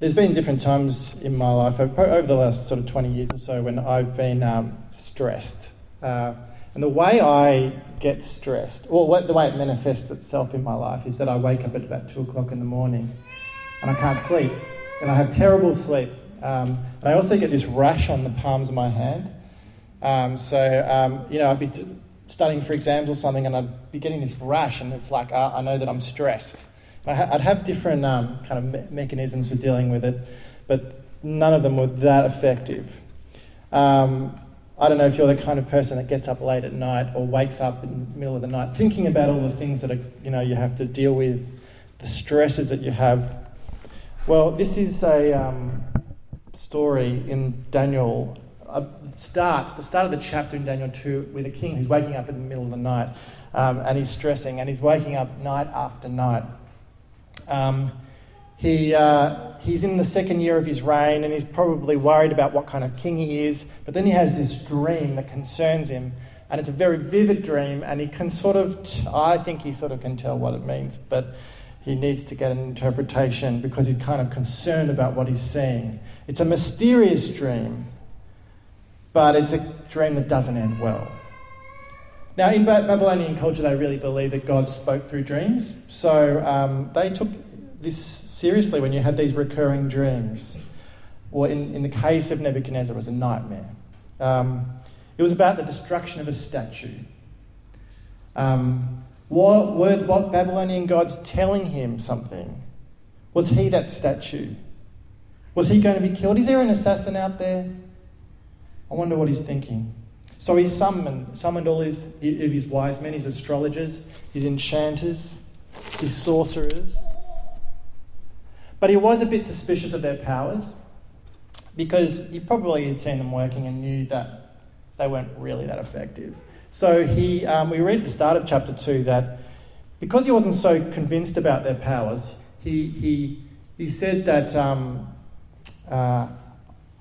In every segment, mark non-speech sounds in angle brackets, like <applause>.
there's been different times in my life over the last sort of 20 years or so when I've been um, stressed. Uh, and the way I get stressed, or the way it manifests itself in my life, is that I wake up at about 2 o'clock in the morning and I can't sleep. And I have terrible sleep. Um, and I also get this rash on the palms of my hand. Um, so, um, you know, I'd be t- studying for exams or something and I'd be getting this rash, and it's like, uh, I know that I'm stressed. I'd have different um, kind of me- mechanisms for dealing with it, but none of them were that effective. Um, I don't know if you're the kind of person that gets up late at night or wakes up in the middle of the night thinking about all the things that are, you know you have to deal with, the stresses that you have. Well, this is a um, story in Daniel. Uh, start the start of the chapter in Daniel two with a king who's waking up in the middle of the night, um, and he's stressing, and he's waking up night after night um, he, uh, he's in the second year of his reign and he's probably worried about what kind of king he is. But then he has this dream that concerns him. And it's a very vivid dream, and he can sort of, t- I think he sort of can tell what it means, but he needs to get an interpretation because he's kind of concerned about what he's seeing. It's a mysterious dream, but it's a dream that doesn't end well. Now, in Babylonian culture, they really believed that God spoke through dreams. So um, they took this seriously when you had these recurring dreams. Or in, in the case of Nebuchadnezzar, it was a nightmare. Um, it was about the destruction of a statue. Um, what, were what Babylonian gods telling him something? Was he that statue? Was he going to be killed? Is there an assassin out there? I wonder what he's thinking. So he summoned, summoned all his, his wise men, his astrologers, his enchanters, his sorcerers. But he was a bit suspicious of their powers because he probably had seen them working and knew that they weren't really that effective. So he, um, we read at the start of chapter 2 that because he wasn't so convinced about their powers, he, he, he said that um, uh,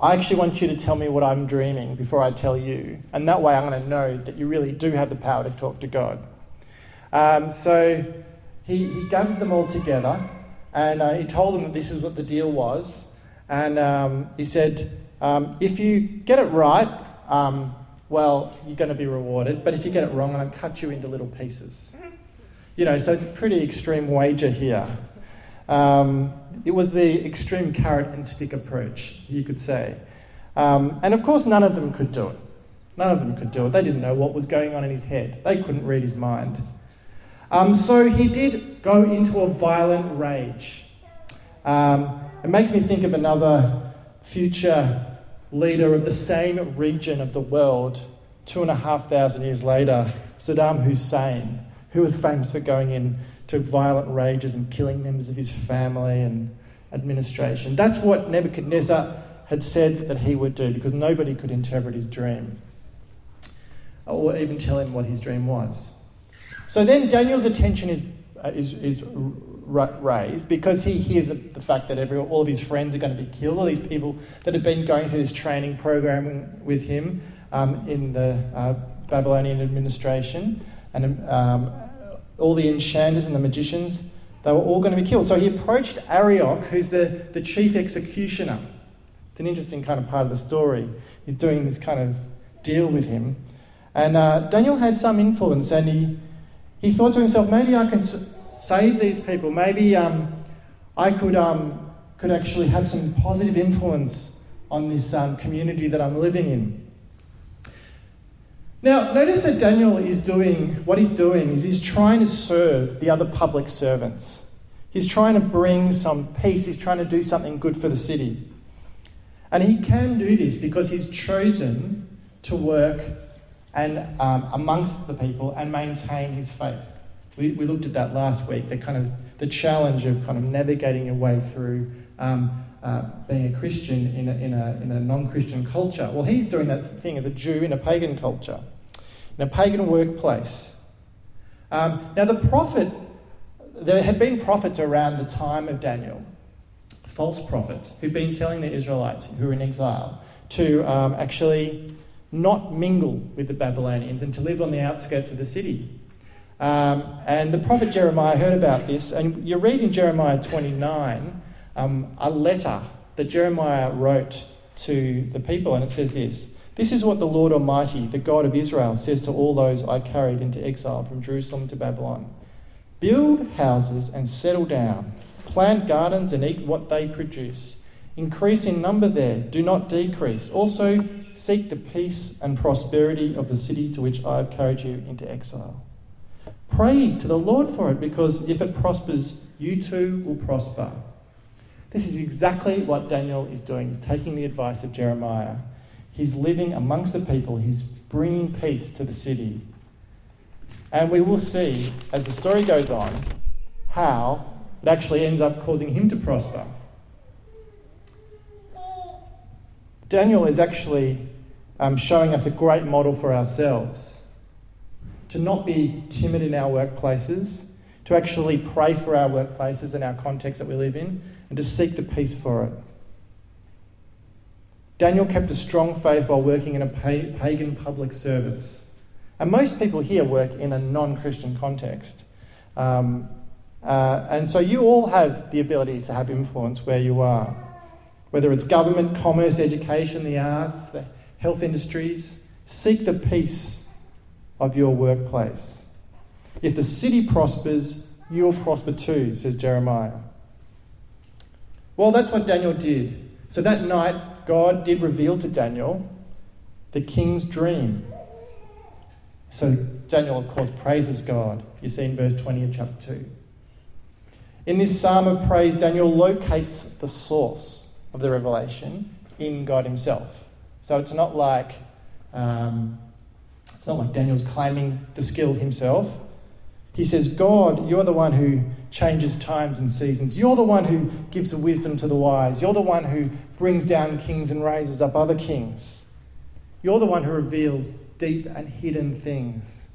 I actually want you to tell me what I'm dreaming before I tell you. And that way I'm going to know that you really do have the power to talk to God. Um, so he, he, gathered them all together and uh, he told them that this is what the deal was. And um, he said, um, if you get it right, um, well, you're going to be rewarded. But if you get it wrong, I'm going to cut you into little pieces. You know, so it's a pretty extreme wager here. Um, it was the extreme carrot and stick approach, you could say. Um, and of course, none of them could do it. None of them could do it. They didn't know what was going on in his head, they couldn't read his mind. Um, so he did go into a violent rage. Um, it makes me think of another future leader of the same region of the world, two and a half thousand years later, Saddam Hussein, who was famous for going in to violent rages and killing members of his family and administration. That's what Nebuchadnezzar had said that he would do because nobody could interpret his dream or even tell him what his dream was. So then Daniel's attention is, uh, is, is raised because he hears the, the fact that every, all of his friends are going to be killed, all these people that have been going through this training program with him um, in the uh, Babylonian administration. And um, all the enchanters and the magicians, they were all going to be killed. So he approached Arioch, who's the, the chief executioner. It's an interesting kind of part of the story. He's doing this kind of deal with him. And uh, Daniel had some influence, and he, he thought to himself, maybe I can s- save these people. Maybe um, I could, um, could actually have some positive influence on this um, community that I'm living in. Now, notice that Daniel is doing what he's doing is he's trying to serve the other public servants. He's trying to bring some peace, he's trying to do something good for the city. And he can do this because he's chosen to work and um, amongst the people and maintain his faith. We, we looked at that last week, the kind of the challenge of kind of navigating your way through um, uh, being a Christian in a, in a, in a non Christian culture. Well, he's doing that thing as a Jew in a pagan culture, in a pagan workplace. Um, now, the prophet, there had been prophets around the time of Daniel, false prophets, who'd been telling the Israelites who were in exile to um, actually not mingle with the Babylonians and to live on the outskirts of the city. Um, and the prophet Jeremiah heard about this, and you read in Jeremiah 29 um, a letter that Jeremiah wrote to the people, and it says this This is what the Lord Almighty, the God of Israel, says to all those I carried into exile from Jerusalem to Babylon Build houses and settle down, plant gardens and eat what they produce. Increase in number there, do not decrease. Also, seek the peace and prosperity of the city to which I have carried you into exile. Pray to the Lord for it, because if it prospers, you too will prosper. This is exactly what Daniel is doing. He's taking the advice of Jeremiah. He's living amongst the people, he's bringing peace to the city. And we will see, as the story goes on, how it actually ends up causing him to prosper. Daniel is actually um, showing us a great model for ourselves to not be timid in our workplaces, to actually pray for our workplaces and our context that we live in, and to seek the peace for it. Daniel kept a strong faith while working in a pagan public service. And most people here work in a non Christian context. Um, uh, and so you all have the ability to have influence where you are, whether it's government, commerce, education, the arts, the health industries. Seek the peace of your workplace. If the city prospers, you'll prosper too, says Jeremiah. Well, that's what Daniel did. So that night, God did reveal to Daniel the king's dream. So Daniel, of course, praises God. You see in verse 20 of chapter 2. In this psalm of praise, Daniel locates the source of the revelation in God Himself. So it's not like um, it's not like Daniel's claiming the skill himself. He says, God, you're the one who changes times and seasons. You're the one who gives wisdom to the wise. You're the one who brings down kings and raises up other kings. You're the one who reveals deep and hidden things.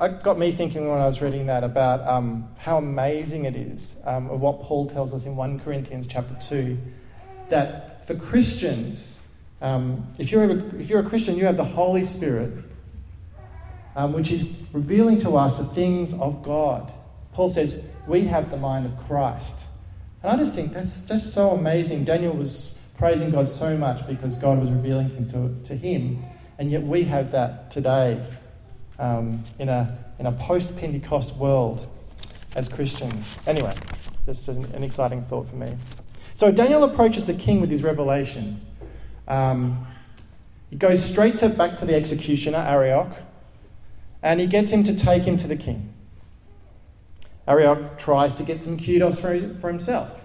It got me thinking when I was reading that about um, how amazing it is um, of what Paul tells us in 1 Corinthians chapter 2 that for Christians, um, if, you're a, if you're a Christian, you have the Holy Spirit um, which is revealing to us the things of God. Paul says, We have the mind of Christ. And I just think that's just so amazing. Daniel was praising God so much because God was revealing things to, to him, and yet we have that today um, in a, in a post Pentecost world as Christians. Anyway, just an, an, exciting thought for me. So Daniel approaches the king with his revelation. Um, he goes straight to, back to the executioner, Arioch, and he gets him to take him to the king. Arioch tries to get some kudos for, for himself.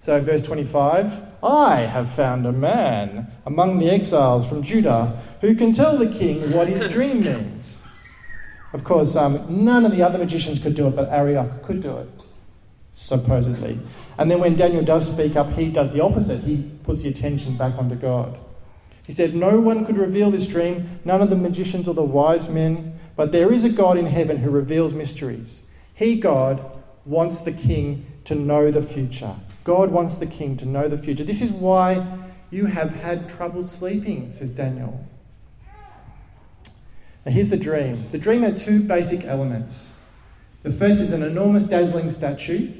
So, verse 25 I have found a man among the exiles from Judah who can tell the king what his <laughs> dream means. Of course, um, none of the other magicians could do it, but Arioch could do it, supposedly. And then when Daniel does speak up, he does the opposite. He puts the attention back onto God. He said, No one could reveal this dream, none of the magicians or the wise men, but there is a God in heaven who reveals mysteries. He, God, wants the king to know the future. God wants the king to know the future. This is why you have had trouble sleeping, says Daniel. Now, here's the dream the dream had two basic elements. The first is an enormous, dazzling statue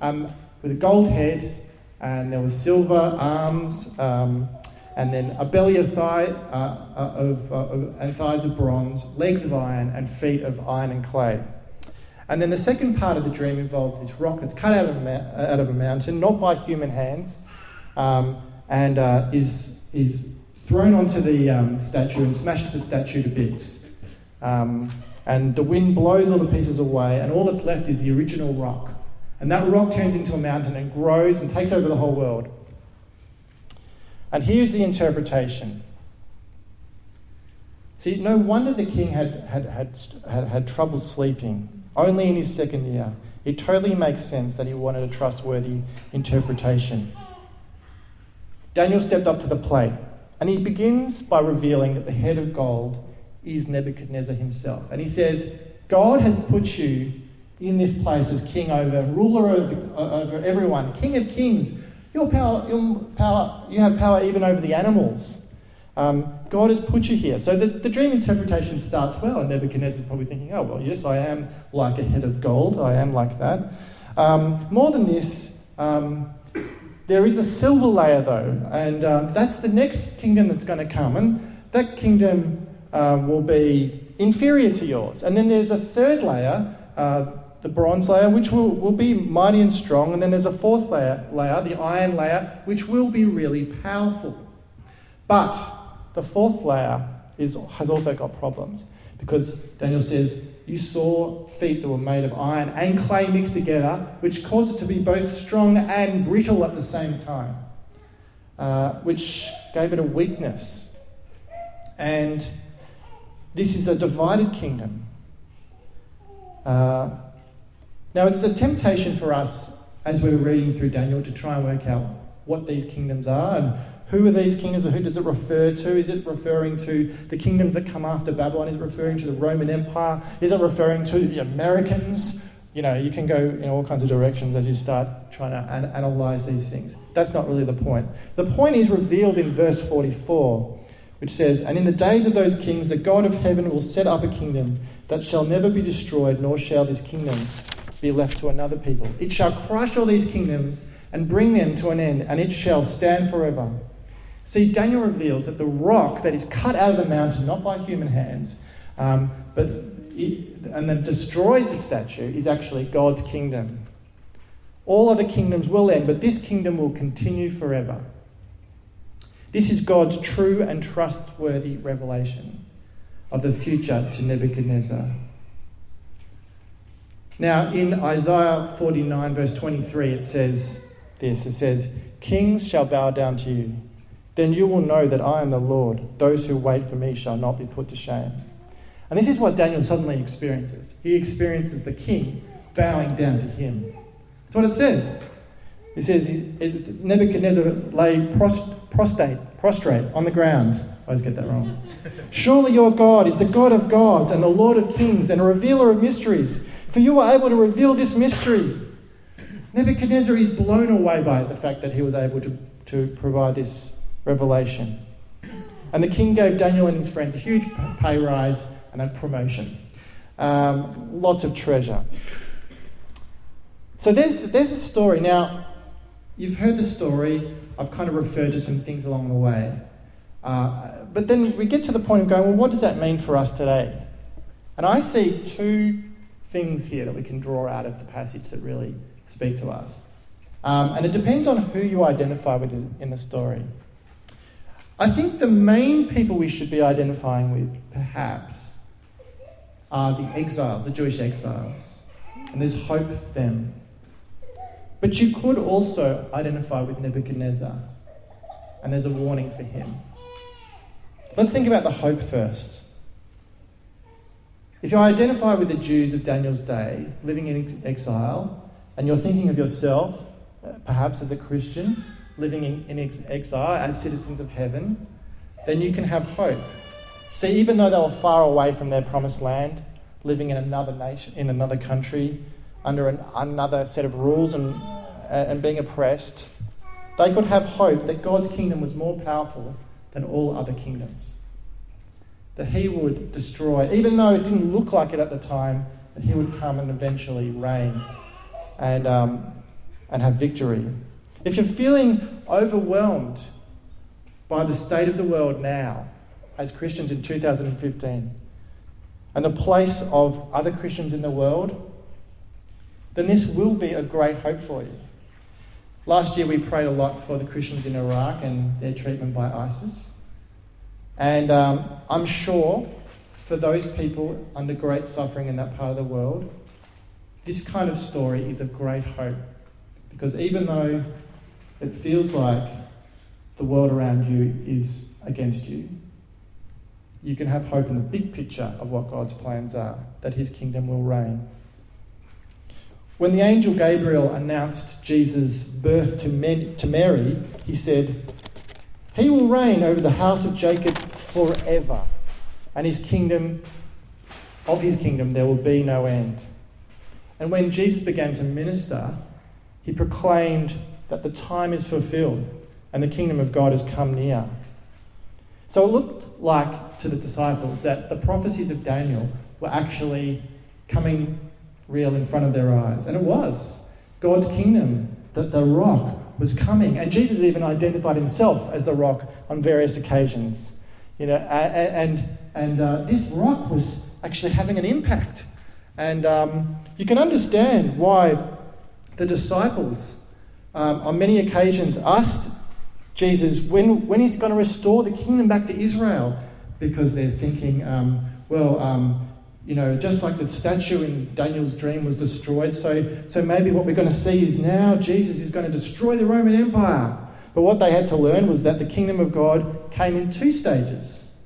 um, with a gold head, and there were silver arms. Um, and then a belly of thigh uh, uh of, uh, of, and thighs of bronze, legs of iron, and feet of iron and clay. And then the second part of the dream involves this rock that's cut out of a, ma- out of a mountain, not by human hands, um, and uh, is, is thrown onto the um, statue and smashes the statue to bits. Um, and the wind blows all the pieces away, and all that's left is the original rock. And that rock turns into a mountain and grows and takes over the whole world. And here's the interpretation. See, no wonder the king had, had, had, had, had trouble sleeping, only in his second year. It totally makes sense that he wanted a trustworthy interpretation. Daniel stepped up to the plate, and he begins by revealing that the head of gold is Nebuchadnezzar himself. And he says, God has put you in this place as king over, ruler over, over everyone, king of kings, your power, your power, you have power even over the animals. Um, God has put you here. So the, the dream interpretation starts well, and Nebuchadnezzar probably thinking, oh, well, yes, I am like a head of gold. I am like that. Um, more than this, um, there is a silver layer though, and uh, that's the next kingdom that's going to come. And that kingdom uh, will be inferior to yours. And then there's a third layer, uh, the bronze layer, which will, will be mighty and strong. And then there's a fourth layer, layer, the iron layer, which will be really powerful. But the fourth layer is, has also got problems because Daniel says, You saw feet that were made of iron and clay mixed together, which caused it to be both strong and brittle at the same time, uh, which gave it a weakness. And this is a divided kingdom. Uh, now, it's a temptation for us as we're reading through Daniel to try and work out what these kingdoms are and who are these kingdoms and who does it refer to? Is it referring to the kingdoms that come after Babylon? Is it referring to the Roman Empire? Is it referring to the Americans? You know, you can go in all kinds of directions as you start trying to an- analyze these things. That's not really the point. The point is revealed in verse 44, which says, And in the days of those kings, the God of heaven will set up a kingdom that shall never be destroyed, nor shall this kingdom be left to another people. It shall crush all these kingdoms and bring them to an end, and it shall stand forever. See, Daniel reveals that the rock that is cut out of the mountain, not by human hands, um, but it, and that destroys the statue, is actually God's kingdom. All other kingdoms will end, but this kingdom will continue forever. This is God's true and trustworthy revelation of the future to Nebuchadnezzar. Now, in Isaiah 49, verse 23, it says this it says, Kings shall bow down to you then you will know that I am the Lord. Those who wait for me shall not be put to shame. And this is what Daniel suddenly experiences. He experiences the king bowing down to him. That's what it says. It says Nebuchadnezzar lay prostrate, prostrate on the ground. I always get that wrong. <laughs> Surely your God is the God of gods and the Lord of kings and a revealer of mysteries. For you are able to reveal this mystery. Nebuchadnezzar is blown away by the fact that he was able to, to provide this revelation. And the king gave Daniel and his friends a huge pay rise and a promotion. Um, lots of treasure. So there's, there's a story. Now, you've heard the story. I've kind of referred to some things along the way. Uh, but then we get to the point of going, well, what does that mean for us today? And I see two things here that we can draw out of the passage that really speak to us. Um, and it depends on who you identify with in the story. I think the main people we should be identifying with, perhaps, are the exiles, the Jewish exiles. And there's hope for them. But you could also identify with Nebuchadnezzar, and there's a warning for him. Let's think about the hope first. If you identify with the Jews of Daniel's day, living in exile, and you're thinking of yourself, uh, perhaps as a Christian, living in, in ex- exile as citizens of heaven, then you can have hope. See, even though they were far away from their promised land, living in another nation, in another country, under an, another set of rules and, and being oppressed, they could have hope that God's kingdom was more powerful than all other kingdoms. That He would destroy, even though it didn't look like it at the time, that He would come and eventually reign and, um, and have victory. If you're feeling overwhelmed by the state of the world now, as Christians in 2015, and the place of other Christians in the world, then this will be a great hope for you. Last year we prayed a lot for the Christians in Iraq and their treatment by ISIS. And um, I'm sure for those people under great suffering in that part of the world, this kind of story is a great hope. Because even though it feels like the world around you is against you, you can have hope in the big picture of what God's plans are, that his kingdom will reign. When the angel Gabriel announced Jesus' birth to, to Mary, he said, He will reign over the house of Jacob forever, and his kingdom, of his kingdom, there will be no end. And when Jesus began to minister, he proclaimed that the time is fulfilled and the kingdom of God has come near. So it looked like to the disciples that the prophecies of Daniel were actually coming real in front of their eyes. And it was. God's kingdom, that the rock was coming. And Jesus even identified himself as the rock on various occasions. You know, and, and uh, this rock was actually having an impact. And um, you can understand why the disciples, um, on many occasions, asked Jesus when, when he's going to restore the kingdom back to Israel, because they're thinking, um, well, um, you know, just like the statue in Daniel's dream was destroyed, so, so maybe what we're going to see is now Jesus is going to destroy the Roman Empire. But what they had to learn was that the kingdom of God came in two stages.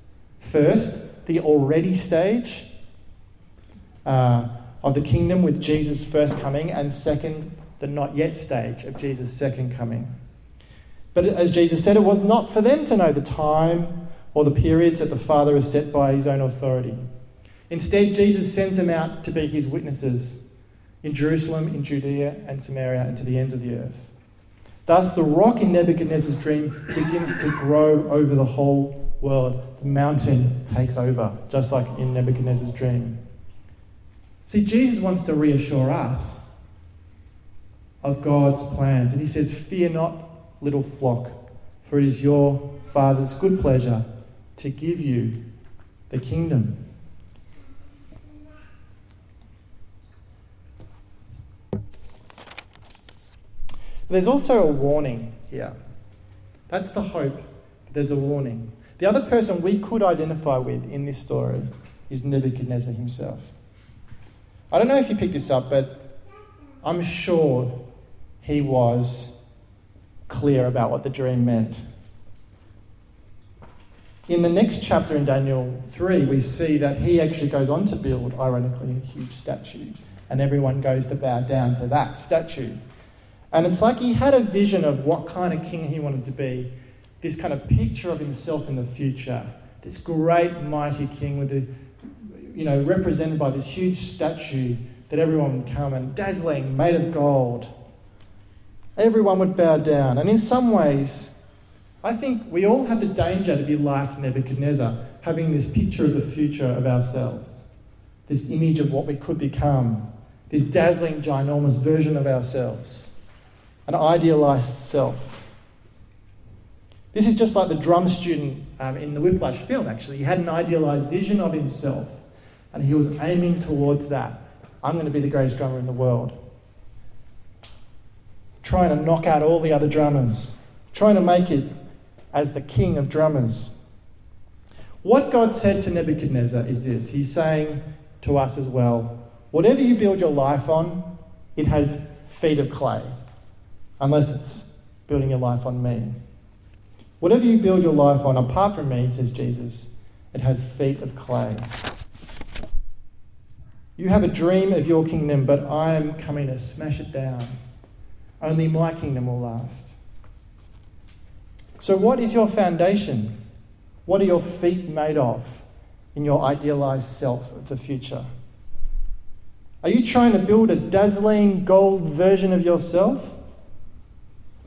First, the already stage uh, of the kingdom with Jesus' first coming, and second, the not yet stage of Jesus' second coming. But as Jesus said, it was not for them to know the time or the periods that the Father has set by his own authority. Instead, Jesus sends them out to be his witnesses in Jerusalem, in Judea and Samaria, and to the ends of the earth. Thus, the rock in Nebuchadnezzar's dream begins to grow over the whole world. The mountain takes over, just like in Nebuchadnezzar's dream. See, Jesus wants to reassure us of God's plans. And he says, Fear not, little flock, for it is your Father's good pleasure to give you the kingdom. There's also a warning here. That's the hope. There's a warning. The other person we could identify with in this story is Nebuchadnezzar himself. I don't know if you picked this up, but I'm sure he was clear about what the dream meant. In the next chapter in Daniel 3, we see that he actually goes on to build, ironically, a huge statue, and everyone goes to bow down to that statue. And it's like he had a vision of what kind of king he wanted to be, this kind of picture of himself in the future, this great, mighty king with the, you know, represented by this huge statue that everyone would come and dazzling, made of gold. Everyone would bow down. And in some ways, I think we all have the danger to be like Nebuchadnezzar, having this picture of the future of ourselves, this image of what we could become, this dazzling, ginormous version of ourselves an idealized self. This is just like the drum student um, in the Whiplash film, actually. He had an idealized vision of himself, and he was aiming towards that. I'm going to be the greatest drummer in the world. Trying to knock out all the other drummers, trying to make it as the king of drummers. What God said to Nebuchadnezzar is this He's saying to us as well whatever you build your life on, it has feet of clay unless it's building your life on me. Whatever you build your life on, apart from me, says Jesus, it has feet of clay. You have a dream of your kingdom, but I am coming to smash it down. Only my kingdom will last. So, what is your foundation? What are your feet made of in your idealized self of the future? Are you trying to build a dazzling gold version of yourself?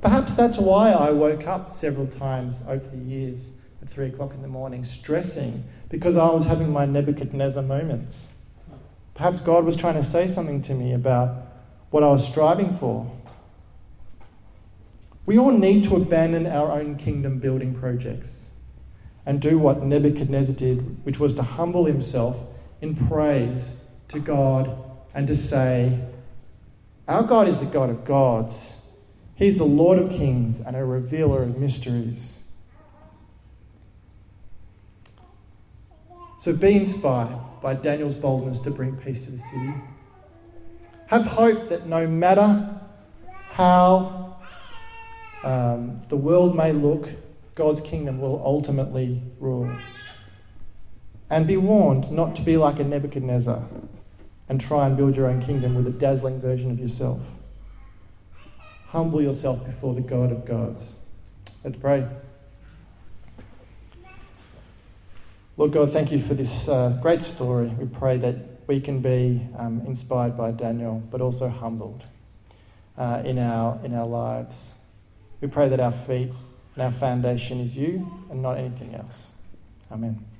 Perhaps that's why I woke up several times over the years at three o'clock in the morning, stressing because I was having my Nebuchadnezzar moments. Perhaps God was trying to say something to me about what I was striving for. We all need to abandon our own kingdom building projects and do what Nebuchadnezzar did, which was to humble himself in praise to God and to say, Our God is the God of gods He's the Lord of kings and a revealer of mysteries. So be inspired by Daniel's boldness to bring peace to the city. Have hope that no matter how um, the world may look, God's kingdom will ultimately rule. And be warned not to be like a Nebuchadnezzar and try and build your own kingdom with a dazzling version of yourself. Humble yourself before the God of gods. Let's pray. Lord God, thank you for this uh, great story. We pray that we can be um, inspired by Daniel, but also humbled uh, in, our, in our lives. We pray that our feet and our foundation is you and not anything else. Amen.